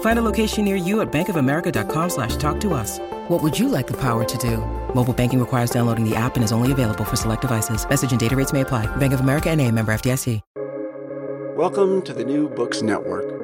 Find a location near you at bankofamerica.com slash talk to us. What would you like the power to do? Mobile banking requires downloading the app and is only available for select devices. Message and data rates may apply. Bank of America and a member FDIC. Welcome to the New Books Network.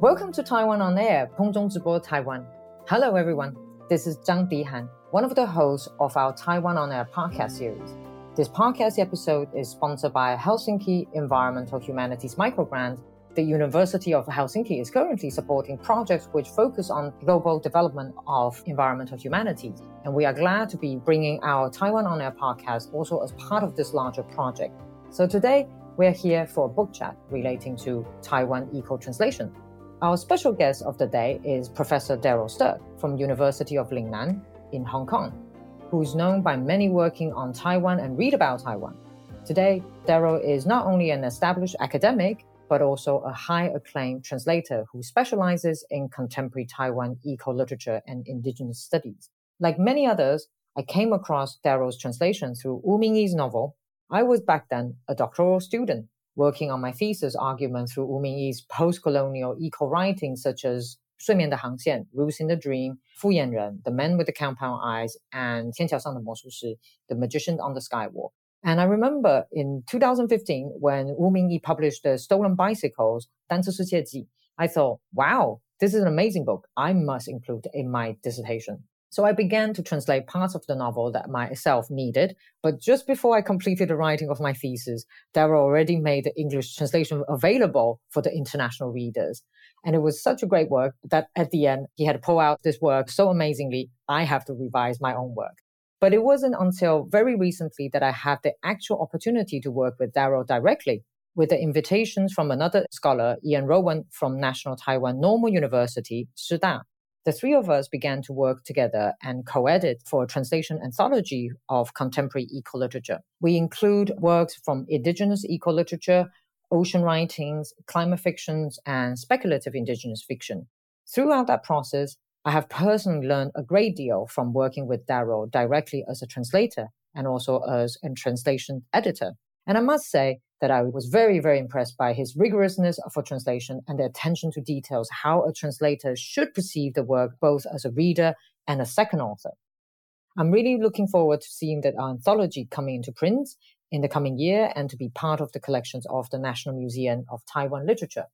Welcome to Taiwan on Air, 空中直播 Taiwan. Hello everyone, this is Zhang Dihan, one of the hosts of our Taiwan on Air podcast series. This podcast episode is sponsored by Helsinki Environmental Humanities Microgrant. The University of Helsinki is currently supporting projects which focus on global development of environmental humanities. And we are glad to be bringing our Taiwan on Air podcast also as part of this larger project. So today, we're here for a book chat relating to Taiwan eco translation. Our special guest of the day is Professor Darryl Sterk from University of Lingnan in Hong Kong, who is known by many working on Taiwan and read about Taiwan. Today, Darryl is not only an established academic, but also a high acclaimed translator who specializes in contemporary Taiwan eco literature and indigenous studies. Like many others, I came across Darryl's translation through Wu Mingyi's novel. I was back then a doctoral student working on my thesis argument through Wu Mingyi's post-colonial eco-writing such as 睡眠的航线, Routes in the Dream, 复眼人, The Man with the Compound Eyes, and 天桥上的魔术师, The Magician on the Skywalk*. And I remember in 2015 when Wu Mingyi published the Stolen Bicycles, 单车失窃记, I thought, wow, this is an amazing book. I must include in my dissertation. So I began to translate parts of the novel that myself needed. But just before I completed the writing of my thesis, Darryl already made the English translation available for the international readers. And it was such a great work that at the end, he had to pull out this work so amazingly, I have to revise my own work. But it wasn't until very recently that I had the actual opportunity to work with Darryl directly with the invitations from another scholar, Ian Rowan from National Taiwan Normal University, Shida, the three of us began to work together and co-edit for a translation anthology of contemporary eco-literature. We include works from indigenous eco-literature, ocean writings, climate fictions, and speculative indigenous fiction. Throughout that process, I have personally learned a great deal from working with Darryl directly as a translator and also as a translation editor. And I must say, that I was very, very impressed by his rigorousness for translation and the attention to details, how a translator should perceive the work both as a reader and a second author. I'm really looking forward to seeing that anthology coming into print in the coming year and to be part of the collections of the National Museum of Taiwan Literature.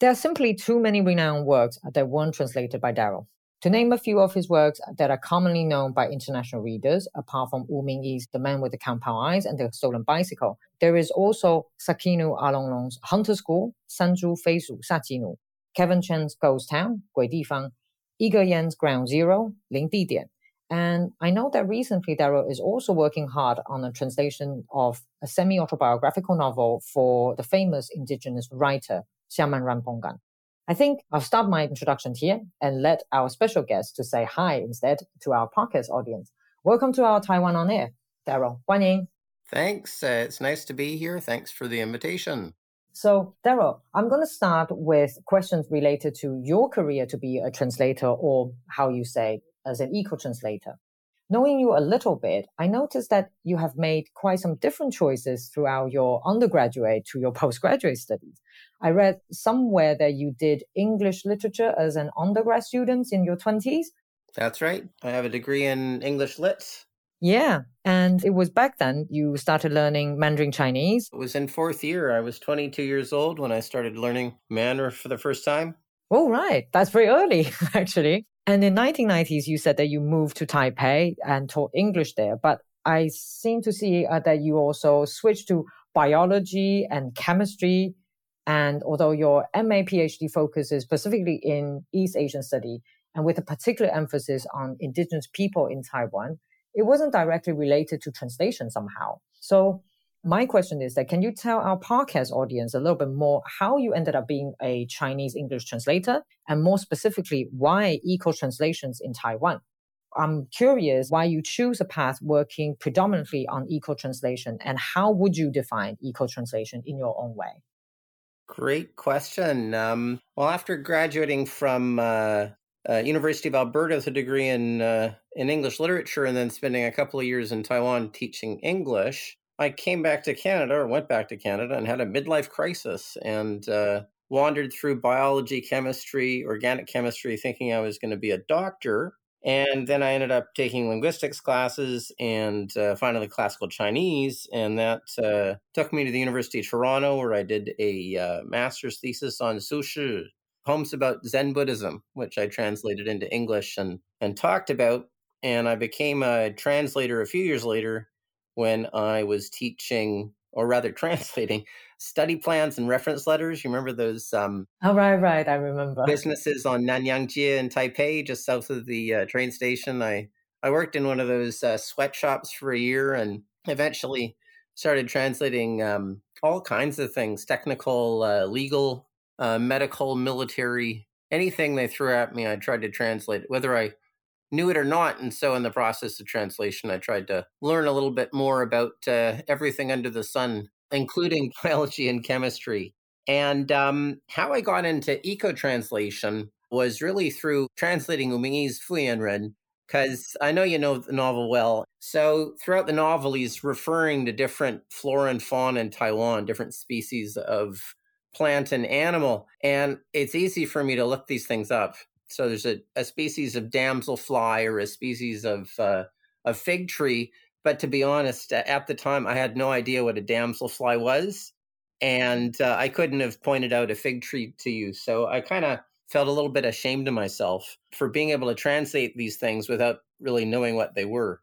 There are simply too many renowned works that weren't translated by Darryl. To name a few of his works that are commonly known by international readers, apart from Wu Mingyi's The Man with the Compound Eyes and The Stolen Bicycle, there is also Sakinu Ahronglong's Hunter School, Sanju Feisu Sakino*, Kevin Chen's Ghost Town, Gui Difang, Egoyan's Ground Zero, Ling Didian. And I know that recently Darryl is also working hard on a translation of a semi-autobiographical novel for the famous indigenous writer Syaman Rapongan. I think I'll start my introduction here and let our special guest to say hi instead to our podcast audience. Welcome to our Taiwan on Air, Darryl. 欢迎. Thanks. Uh, it's nice to be here. Thanks for the invitation. So, Darryl, I'm going to start with questions related to your career to be a translator or how you say as an eco translator. Knowing you a little bit, I noticed that you have made quite some different choices throughout your undergraduate to your postgraduate studies. I read somewhere that you did English literature as an undergrad student in your 20s. That's right. I have a degree in English Lit. Yeah. And it was back then you started learning Mandarin Chinese. It was in fourth year. I was 22 years old when I started learning Mandarin for the first time. Oh, right. That's very early, actually. And in 1990s, you said that you moved to Taipei and taught English there. But I seem to see uh, that you also switched to biology and chemistry. And although your MA PhD focuses specifically in East Asian study and with a particular emphasis on indigenous people in Taiwan, it wasn't directly related to translation somehow. So my question is that can you tell our podcast audience a little bit more how you ended up being a Chinese English translator and more specifically why eco translations in Taiwan? I'm curious why you choose a path working predominantly on eco translation and how would you define eco translation in your own way? Great question. Um, well, after graduating from uh, uh, University of Alberta with a degree in uh, in English literature, and then spending a couple of years in Taiwan teaching English, I came back to Canada or went back to Canada and had a midlife crisis and uh, wandered through biology, chemistry, organic chemistry, thinking I was going to be a doctor. And then I ended up taking linguistics classes and uh, finally classical Chinese. And that uh, took me to the University of Toronto, where I did a uh, master's thesis on Su Shi, poems about Zen Buddhism, which I translated into English and, and talked about. And I became a translator a few years later when I was teaching, or rather translating, study plans and reference letters. You remember those? Um, oh, right, right. I remember. Businesses on Nanyang-Jie in Taipei, just south of the uh, train station. I, I worked in one of those uh, sweatshops for a year and eventually started translating um, all kinds of things technical, uh, legal, uh, medical, military, anything they threw at me, I tried to translate, whether I knew it or not. And so, in the process of translation, I tried to learn a little bit more about uh, everything under the sun, including biology and chemistry. And um, how I got into eco translation was really through translating Wu Mingyi's Fuyan because I know you know the novel well. So, throughout the novel, he's referring to different flora and fauna in Taiwan, different species of plant and animal. And it's easy for me to look these things up so there's a, a species of damselfly or a species of uh, a fig tree. But to be honest, at the time, I had no idea what a damselfly was. And uh, I couldn't have pointed out a fig tree to you. So I kind of felt a little bit ashamed of myself for being able to translate these things without really knowing what they were.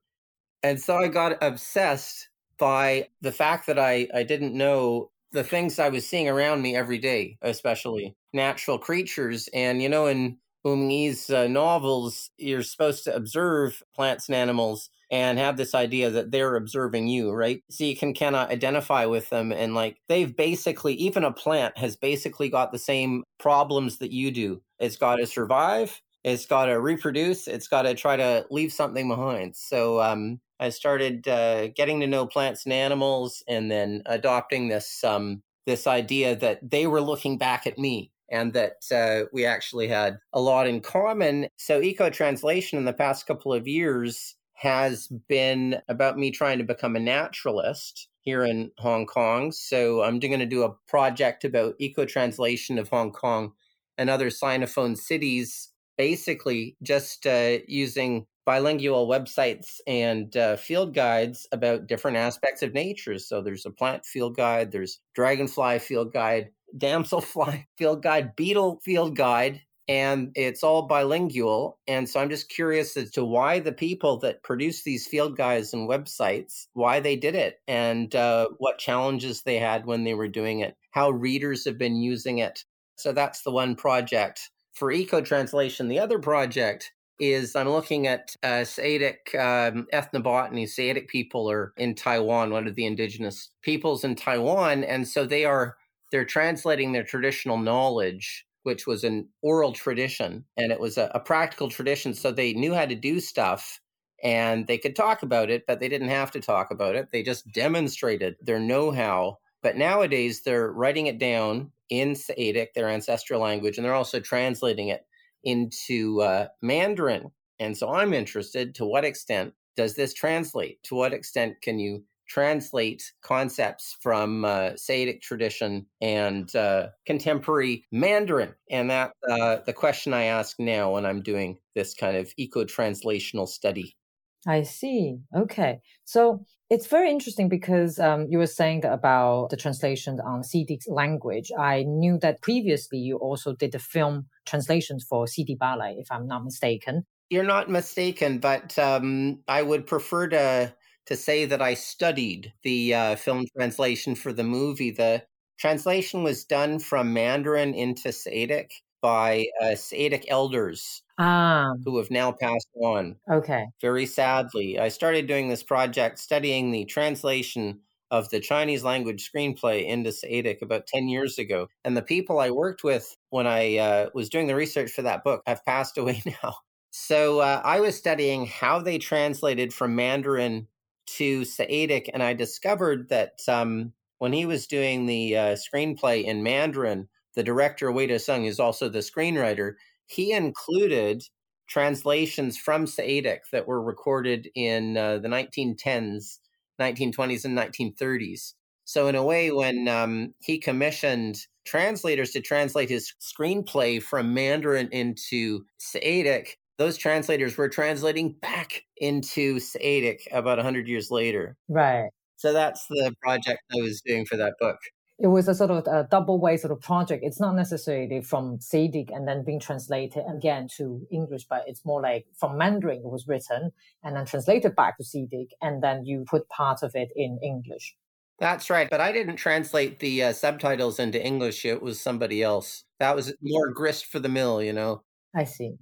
And so I got obsessed by the fact that I, I didn't know the things I was seeing around me every day, especially natural creatures. And, you know, in these uh, novels, you're supposed to observe plants and animals and have this idea that they're observing you, right? So you can kind of identify with them. And like they've basically, even a plant has basically got the same problems that you do. It's got to survive, it's got to reproduce, it's got to try to leave something behind. So um, I started uh, getting to know plants and animals and then adopting this. Um, this idea that they were looking back at me and that uh, we actually had a lot in common. So, eco translation in the past couple of years has been about me trying to become a naturalist here in Hong Kong. So, I'm going to do a project about eco translation of Hong Kong and other Sinophone cities, basically just uh, using bilingual websites and uh, field guides about different aspects of nature. So there's a plant field guide, there's dragonfly field guide, damselfly field guide, beetle field guide, and it's all bilingual. And so I'm just curious as to why the people that produce these field guides and websites, why they did it, and uh, what challenges they had when they were doing it, how readers have been using it. So that's the one project. For eco translation, the other project is I'm looking at uh, Seediq um, ethnobotany. Seediq people are in Taiwan, one of the indigenous peoples in Taiwan, and so they are they're translating their traditional knowledge, which was an oral tradition, and it was a, a practical tradition. So they knew how to do stuff and they could talk about it, but they didn't have to talk about it. They just demonstrated their know how. But nowadays, they're writing it down in Seediq, their ancestral language, and they're also translating it into uh, Mandarin. And so I'm interested to what extent does this translate? To what extent can you translate concepts from uh, tradition and uh, contemporary Mandarin? And that uh, the question I ask now when I'm doing this kind of eco-translational study. I see. Okay. So it's very interesting because um, you were saying that about the translations on Seediq language. I knew that previously you also did the film translations for Seediq Bale, if I'm not mistaken. You're not mistaken, but um, I would prefer to to say that I studied the uh, film translation for the movie. The translation was done from Mandarin into Seediq by uh, Seediq elders ah. who have now passed on. Okay. Very sadly, I started doing this project studying the translation of the Chinese language screenplay into Seediq about 10 years ago. And the people I worked with when I uh, was doing the research for that book have passed away now. So uh, I was studying how they translated from Mandarin to Seediq, and I discovered that um, when he was doing the uh, screenplay in Mandarin, the director Wei Te-sheng is also the screenwriter. He included translations from Seediq that were recorded in uh, the 1910s, 1920s, and 1930s. So, in a way, when um, he commissioned translators to translate his screenplay from Mandarin into Seediq, those translators were translating back into Seediq about 100 years later. Right. So that's the project I was doing for that book. It was a sort of a double way sort of project. It's not necessarily from Seediq and then being translated again to English, but it's more like from Mandarin it was written and then translated back to Seediq, and then you put part of it in English. That's right, but I didn't translate the uh, subtitles into English. It was somebody else. That was more grist for the mill, you know. I see.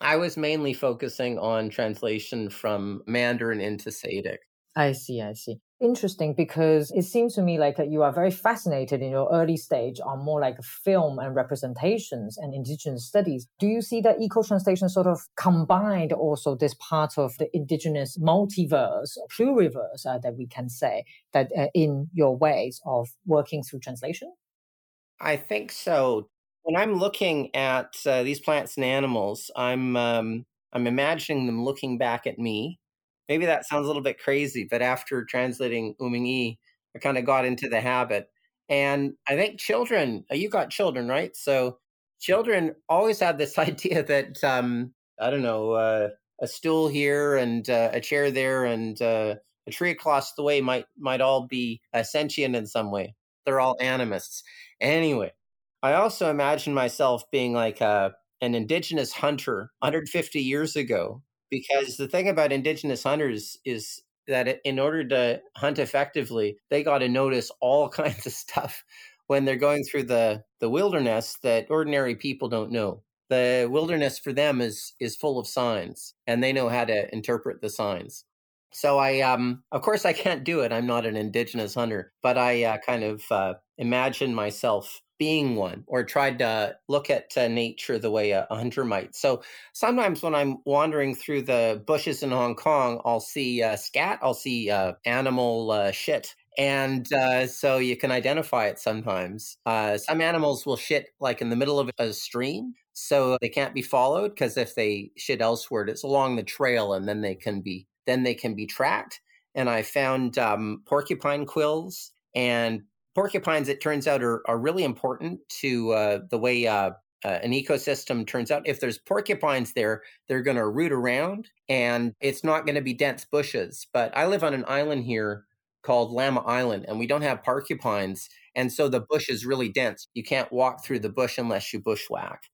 I was mainly focusing on translation from Mandarin into Seediq. I see, I see. Interesting because it seems to me like that you are very fascinated in your early stage on more like film and representations and indigenous studies. Do you see that eco translation sort of combined also this part of the indigenous multiverse, pluriverse uh, that we can say that uh, in your ways of working through translation? I think so when I'm looking at uh, these plants and animals, I'm um, I'm imagining them looking back at me. Maybe that sounds a little bit crazy, but after translating Uming I kind of got into the habit. And I think children, uh, you got children, right? So children always have this idea that um, I don't know, uh, a stool here and uh, a chair there and uh, a tree across the way might might all be sentient in some way. They're all animists. Anyway, I also imagine myself being like a, an indigenous hunter 150 years ago, because the thing about indigenous hunters is that in order to hunt effectively, they got to notice all kinds of stuff when they're going through the, the wilderness that ordinary people don't know. The wilderness for them is is full of signs, and they know how to interpret the signs. So I, um, of course, I can't do it. I'm not an indigenous hunter, but I uh, kind of uh, imagine myself being one or tried to look at uh, nature the way a, a, hunter might. So sometimes when I'm wandering through the bushes in Hong Kong, I'll see uh, scat, I'll see uh, animal shit. And uh, so you can identify it sometimes. Uh, some animals will shit like in the middle of a stream. So they can't be followed because if they shit elsewhere, it's along the trail and then they can be then they can be tracked. And I found um, porcupine quills and porcupines, it turns out, are, are really important to uh, the way uh, uh, an ecosystem turns out. If there's porcupines there, they're going to root around and it's not going to be dense bushes. But I live on an island here called Lamma Island and we don't have porcupines. And so the bush is really dense. You can't walk through the bush unless you bushwhack.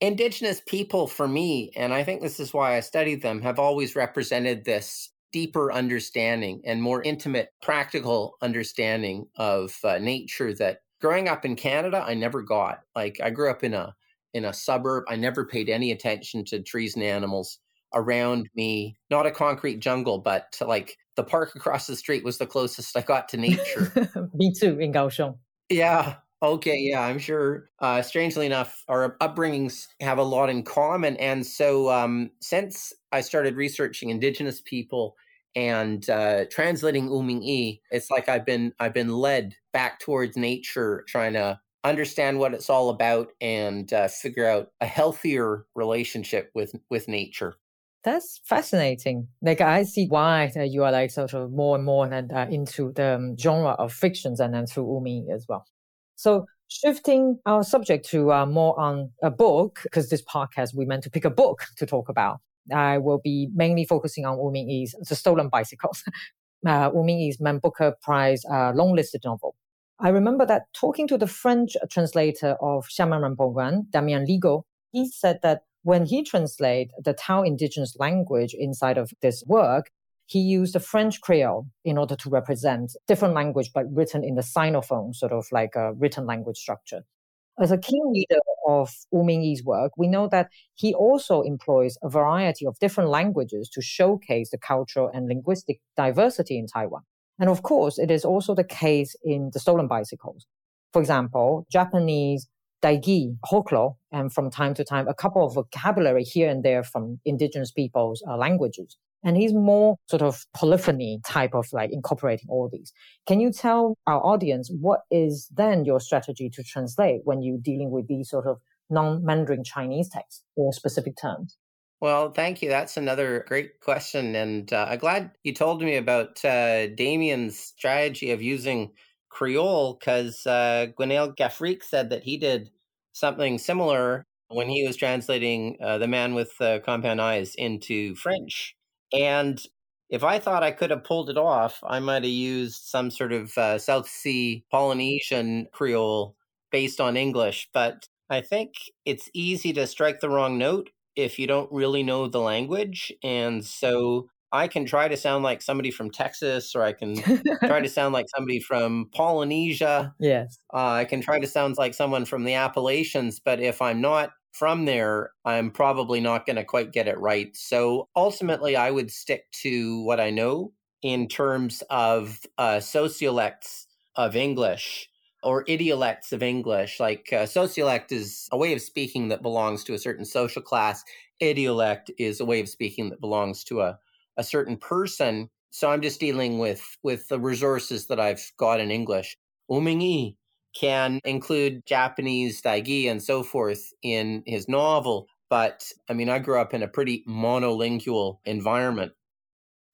Indigenous people, for me, and I think this is why I studied them, have always represented this deeper understanding and more intimate, practical understanding of uh, nature that growing up in Canada, I never got. Like I grew up in a in a suburb. I never paid any attention to trees and animals around me. Not a concrete jungle, but to like the park across the street was the closest I got to nature. me too in Kaohsiung. Yeah. Okay, yeah, I'm sure. Uh, strangely enough, our upbringings have a lot in common, and so um, since I started researching Indigenous people and uh, translating Wu Mingyi, it's like I've been I've been led back towards nature, trying to understand what it's all about and uh, figure out a healthier relationship with with nature. That's fascinating. Like I see why you are like sort of more and more and uh, into the um, genre of fictions and then through Umi as well. So shifting our subject to uh, more on a book, because this podcast we meant to pick a book to talk about. I will be mainly focusing on Wu Mingyi's The Stolen Bicycles, uh, Wu Mingyi's Man Booker Prize uh, long-listed novel. I remember that talking to the French translator of Xiamen Renpo Damien Ligo, he said that when he translated the Tao indigenous language inside of this work, he used the French Creole in order to represent different language, but written in the Sinophone, sort of like a written language structure. As a key reader of Wu Mingyi's work, we know that he also employs a variety of different languages to showcase the cultural and linguistic diversity in Taiwan. And of course, it is also the case in the stolen bicycles. For example, Japanese Daigi, Hoklo, and from time to time, a couple of vocabulary here and there from indigenous people's uh, languages. And he's more sort of polyphony type of like incorporating all these. Can you tell our audience what is then your strategy to translate when you're dealing with these sort of non-Mandarin Chinese texts or specific terms? Well, thank you. That's another great question. And uh, I'm glad you told me about uh, Damien's strategy of using Creole because uh, Gwennaël Gaffric said that he did something similar when he was translating uh, The Man with uh, Compound Eyes into French. And if I thought I could have pulled it off, I might have used some sort of uh, South Sea Polynesian Creole based on English. But I think it's easy to strike the wrong note if you don't really know the language. And so I can try to sound like somebody from Texas, or I can try to sound like somebody from Polynesia. Yes. Uh, I can try to sound like someone from the Appalachians, but if I'm not from there, I'm probably not going to quite get it right. So ultimately, I would stick to what I know in terms of uh, sociolects of English or idiolects of English. Like uh, sociolect is a way of speaking that belongs to a certain social class. Idiolect is a way of speaking that belongs to a a certain person. So I'm just dealing with with the resources that I've got in English. Can include Japanese Daigi and so forth in his novel, but I mean, I grew up in a pretty monolingual environment.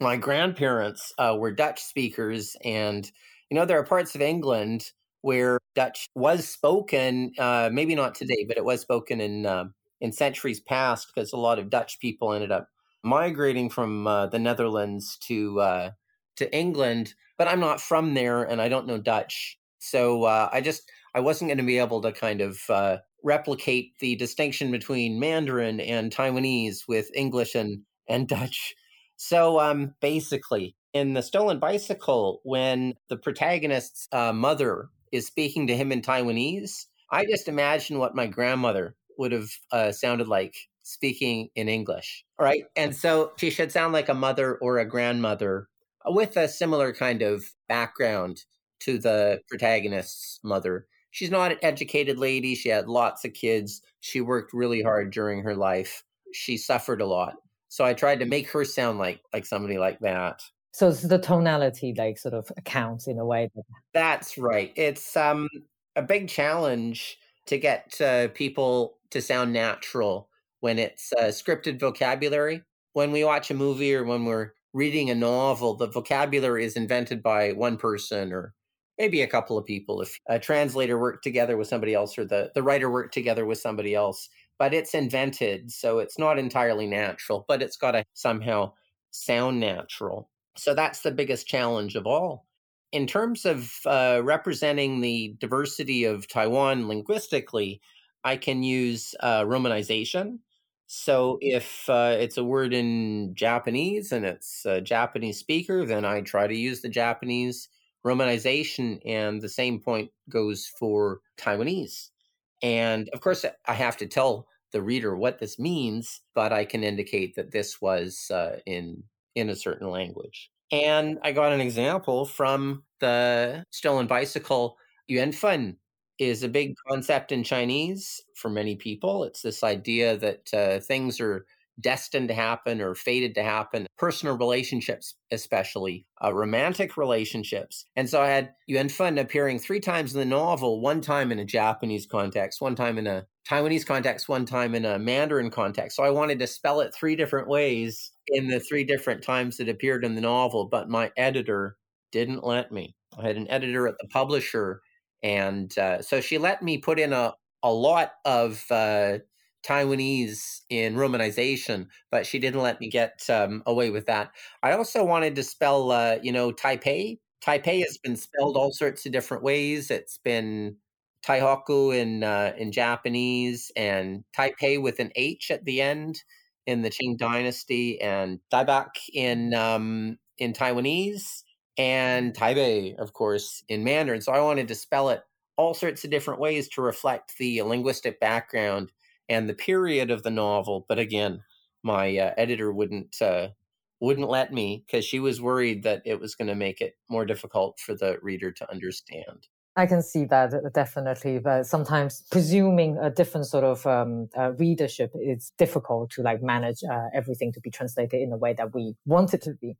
My grandparents uh, were Dutch speakers, and you know there are parts of England where Dutch was spoken. Uh, maybe not today, but it was spoken in uh, in centuries past because a lot of Dutch people ended up migrating from uh, the Netherlands to uh, to England, but I'm not from there and I don't know Dutch, so uh, I just I wasn't going to be able to kind of uh, replicate the distinction between Mandarin and Taiwanese with English and and Dutch. So um, basically, in the stolen bicycle, when the protagonist's uh, mother is speaking to him in Taiwanese, I just imagine what my grandmother would have uh, sounded like speaking in English. All right. And so she should sound like a mother or a grandmother with a similar kind of background to the protagonist's mother. She's not an educated lady. She had lots of kids. She worked really hard during her life. She suffered a lot. So I tried to make her sound like like somebody like that. So it's the tonality like sort of accounts in a way. That's right. It's um a big challenge to get uh, people to sound natural when it's uh, scripted vocabulary. When we watch a movie or when we're reading a novel, the vocabulary is invented by one person or maybe a couple of people. If a translator worked together with somebody else or the, the writer worked together with somebody else, but it's invented. So it's not entirely natural, but it's got to somehow sound natural. So that's the biggest challenge of all. In terms of uh, representing the diversity of Taiwan linguistically, I can use uh, romanization. So if uh, it's a word in Japanese and it's a Japanese speaker, then I try to use the Japanese romanization, and the same point goes for Taiwanese. And of course, I have to tell the reader what this means, but I can indicate that this was uh, in in a certain language. And I got an example from the stolen bicycle Yuan Fen is a big concept in Chinese for many people. It's this idea that uh, things are destined to happen or fated to happen, personal relationships, especially uh, romantic relationships. And so I had Yuan Fen appearing three times in the novel, one time in a Japanese context, one time in a Taiwanese context one time in a Mandarin context. So I wanted to spell it three different ways in the three different times it appeared in the novel, but my editor didn't let me. I had an editor at the publisher, and uh, so she let me put in a, a lot of uh, Taiwanese in romanization, but she didn't let me get um, away with that. I also wanted to spell, uh, you know, Taipei. Taipei has been spelled all sorts of different ways. It's been Taihoku in uh, in Japanese and Taipei with an H at the end in the Qing Dynasty, and Daibak in um, in Taiwanese, and Taipei, of course, in Mandarin. So I wanted to spell it all sorts of different ways to reflect the linguistic background and the period of the novel. But again, my uh, editor wouldn't uh, wouldn't let me because she was worried that it was going to make it more difficult for the reader to understand. I can see that definitely, but sometimes presuming a different sort of um, uh, readership is difficult to like manage uh, everything to be translated in the way that we want it to be.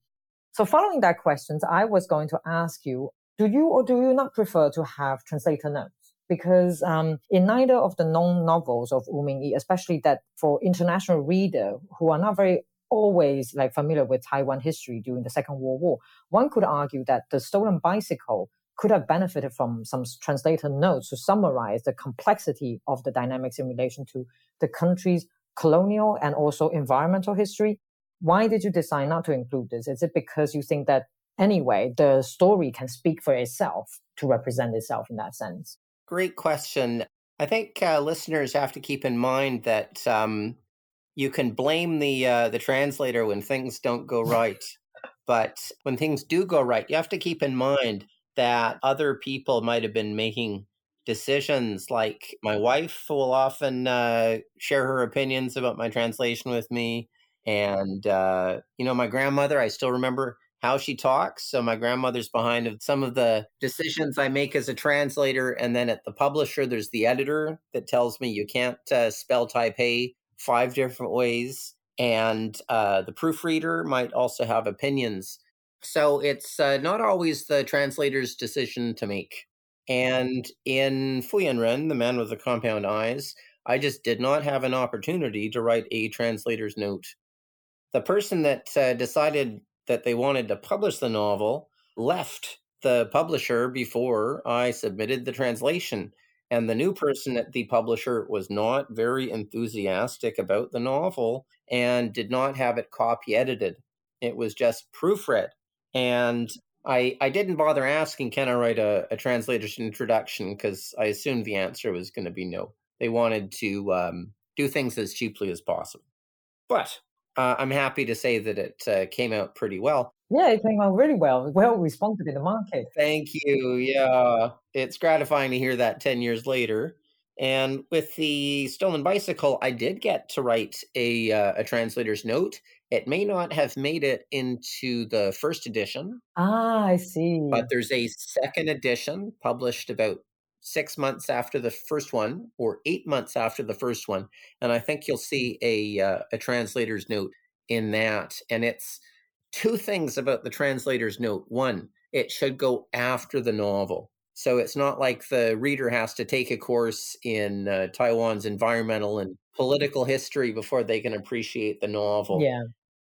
So, following that question, I was going to ask you: Do you or do you not prefer to have translator notes? Because um, in neither of the known novels of Wu Mingyi, especially that for international reader who are not very always like familiar with Taiwan history during the Second World War, one could argue that the stolen bicycle could have benefited from some translator notes to summarize the complexity of the dynamics in relation to the country's colonial and also environmental history. Why did you decide not to include this? Is it because you think that anyway, the story can speak for itself to represent itself in that sense? Great question. I think uh, listeners have to keep in mind that um, you can blame the uh, the translator when things don't go right, but when things do go right, you have to keep in mind that other people might have been making decisions. Like my wife will often uh, share her opinions about my translation with me. And, uh, you know, my grandmother, I still remember how she talks. So my grandmother's behind some of the decisions I make as a translator. And then at the publisher, there's the editor that tells me you can't uh, spell Taipei five different ways. And uh, the proofreader might also have opinions so it's uh, not always the translator's decision to make. And in Fuyanren, the man with the compound eyes, I just did not have an opportunity to write a translator's note. The person that uh, decided that they wanted to publish the novel left the publisher before I submitted the translation. And the new person at the publisher was not very enthusiastic about the novel and did not have it copy edited. It was just proofread. And I I didn't bother asking can I write a, a translator's introduction because I assumed the answer was going to be no. They wanted to um, do things as cheaply as possible. But uh, I'm happy to say that it uh, came out pretty well. Yeah, it came out really well. Well responded in the market. Thank you. Yeah, it's gratifying to hear that 10 years later. And with the stolen bicycle, I did get to write a uh, a translator's note. It may not have made it into the first edition. Ah, I see. But there's a second edition published about six months after the first one, or eight months after the first one, and I think you'll see a uh, a translator's note in that. And it's two things about the translator's note. One, it should go after the novel. So it's not like the reader has to take a course in uh, Taiwan's environmental and political history before they can appreciate the novel. Yeah.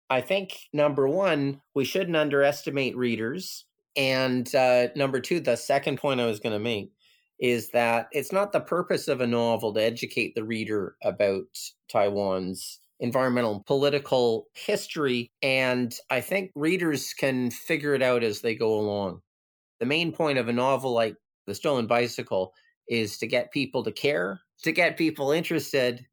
I think number one, we shouldn't underestimate readers. And uh, number two, the second point I was going to make is that it's not the purpose of a novel to educate the reader about Taiwan's environmental and political history. And I think readers can figure it out as they go along the main point of a novel like The Stolen Bicycle is to get people to care, to get people interested,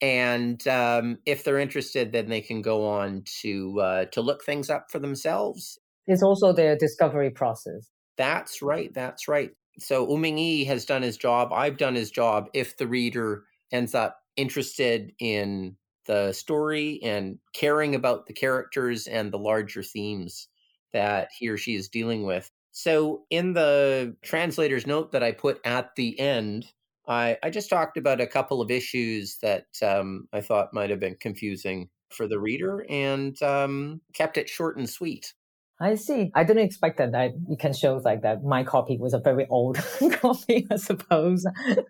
and um, if they're interested, then they can go on to uh, to look things up for themselves. It's also their discovery process. That's right. That's right. So Wu Mingyi has done his job. I've done his job. If the reader ends up interested in the story and caring about the characters and the larger themes that he or she is dealing with, so, in the translator's note that I put at the end, I, I just talked about a couple of issues that um, I thought might have been confusing for the reader and um, kept it short and sweet. I see. I didn't expect that. That you can show like that. My copy was a very old copy, I suppose.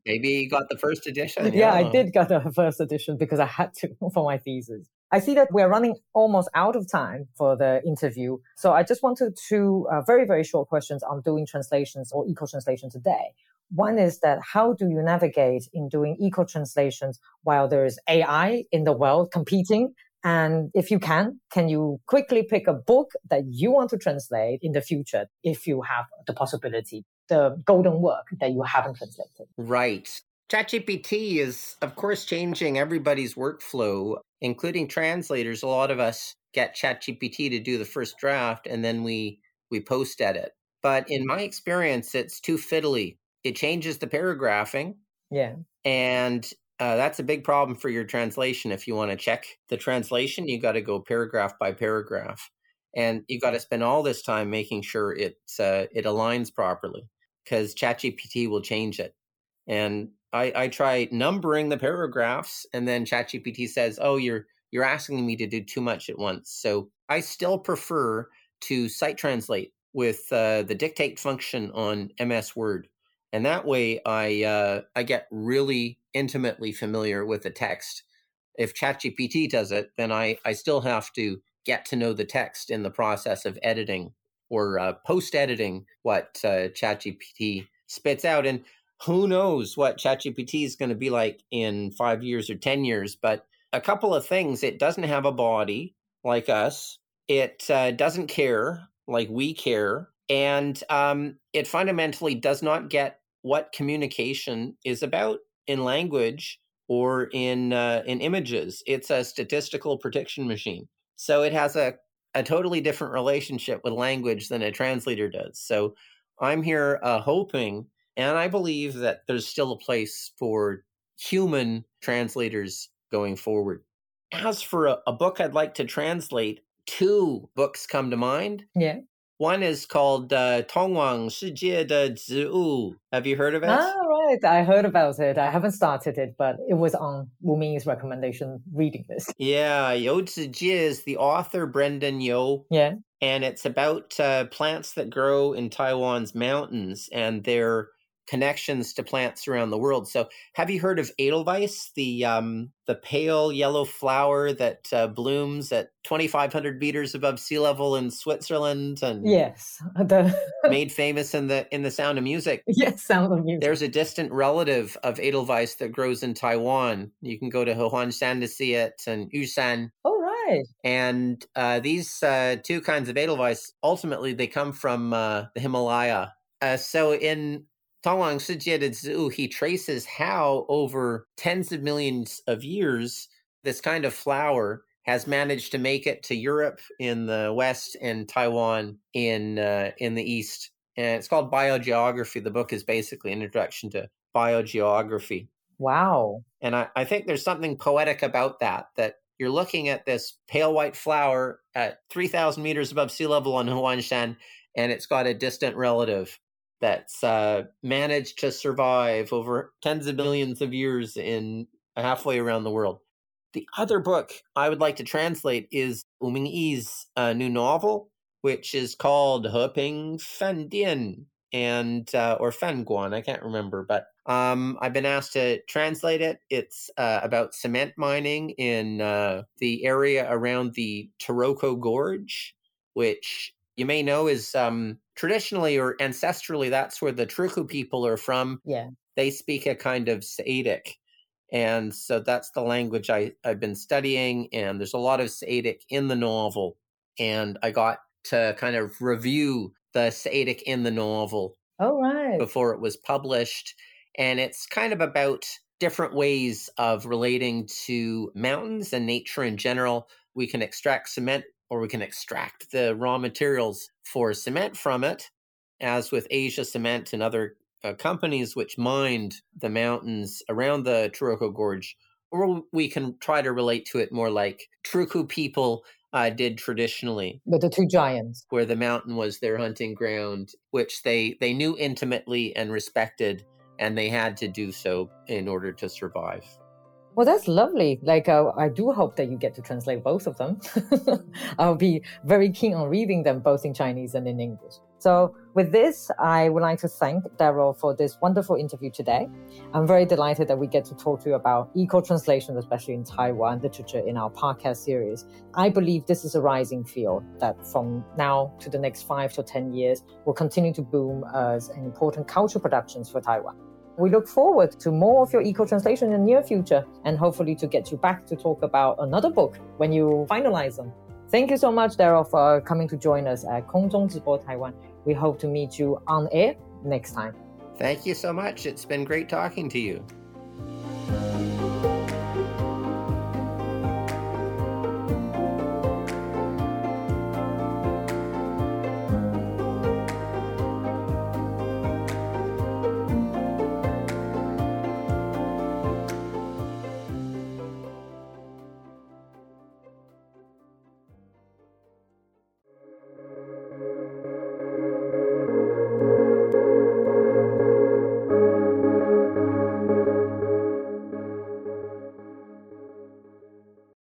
Maybe you got the first edition. Yeah. yeah, I did get the first edition because I had to for my thesis. I see that we're running almost out of time for the interview. So I just wanted to uh, very, very short questions on doing translations or eco translation today. One is that how do you navigate in doing eco translations while there is AI in the world competing and if you can, can you quickly pick a book that you want to translate in the future if you have the possibility, the golden work that you haven't translated? Right. ChatGPT is, of course, changing everybody's workflow, including translators. A lot of us get ChatGPT to do the first draft and then we we post edit. But in my experience, it's too fiddly. It changes the paragraphing. Yeah. And uh, that's a big problem for your translation. If you want to check the translation, you got to go paragraph by paragraph, and you got to spend all this time making sure it's uh, it aligns properly because ChatGPT will change it. And I, I try numbering the paragraphs, and then ChatGPT says, "Oh, you're you're asking me to do too much at once." So I still prefer to sight translate with uh, the dictate function on MS Word and that way I uh, I get really intimately familiar with the text. If ChatGPT does it, then I I still have to get to know the text in the process of editing or uh, post editing what uh, ChatGPT spits out. And who knows what ChatGPT is going to be like in five years or ten years? But a couple of things: it doesn't have a body like us. It uh, doesn't care like we care and um, it fundamentally does not get what communication is about in language or in uh, in images. It's a statistical prediction machine, so it has a a totally different relationship with language than a translator does. So I'm here uh, hoping, and I believe that there's still a place for human translators going forward. As for a, a book I'd like to translate, two books come to mind. Yeah. One is called uh, Tongwang Shijie de Zhiwu. Have you heard of it? Ah, right. I heard about it. I haven't started it, but it was on Wu Ming's recommendation reading this. Yeah. You Zhijie is the author, Brendan Yo. Yeah. And it's about uh, plants that grow in Taiwan's mountains and their connections to plants around the world. So, have you heard of Edelweiss, the um, the pale yellow flower that uh, blooms at 2,500 meters above sea level in Switzerland, and yes, the made famous in the in the Sound of Music. Yes, Sound of Music. There's a distant relative of Edelweiss that grows in Taiwan. You can go to Hehuanshan to see it, and Yushan. Oh, right. And uh, these uh, two kinds of Edelweiss ultimately they come from uh, the Himalaya. Uh, so in Tongwang Shijie de Zhiwu, he traces how over tens of millions of years, this kind of flower has managed to make it to Europe in the West and Taiwan in uh, in the East. And it's called Biogeography. The book is basically an introduction to biogeography. Wow. And I, I think there's something poetic about that, that you're looking at this pale white flower at 3,000 meters above sea level on Huanshan, and it's got a distant relative that's uh, managed to survive over tens of millions of years in halfway around the world. The other book I would like to translate is Wu Mingyi's uh, new novel, which is called Heping Fan Dian and uh, or Fan Guan. I can't remember, but um, I've been asked to translate it. It's uh, about cement mining in uh, the area around the Taroko Gorge, which you may know is um, traditionally or ancestrally, that's where the Truku people are from. Yeah. They speak a kind of Seediq. And so that's the language I, I've been studying. And there's a lot of Seediq in the novel. And I got to kind of review the Seediq in the novel. Oh, right. Before it was published. And it's kind of about different ways of relating to mountains and nature in general. We can extract cement or we can extract the raw materials for cement from it, as with Asia Cement and other uh, companies which mined the mountains around the Taroko Gorge. Or we can try to relate to it more like Truku people uh, did traditionally. With the two giants. Where the mountain was their hunting ground, which they, they knew intimately and respected, and they had to do so in order to survive. Well, that's lovely. Like, uh, I do hope that you get to translate both of them. I'll be very keen on reading them both in Chinese and in English. So, with this, I would like to thank Darryl for this wonderful interview today. I'm very delighted that we get to talk to you about eco translation, especially in Taiwan literature, in our podcast series. I believe this is a rising field that from now to the next five to 10 years will continue to boom as an important cultural productions for Taiwan. We look forward to more of your eco translation in the near future and hopefully to get you back to talk about another book when you finalize them. Thank you so much, Darryl, for coming to join us at Kongzhong Zibo Taiwan. We hope to meet you on air next time. Thank you so much. It's been great talking to you.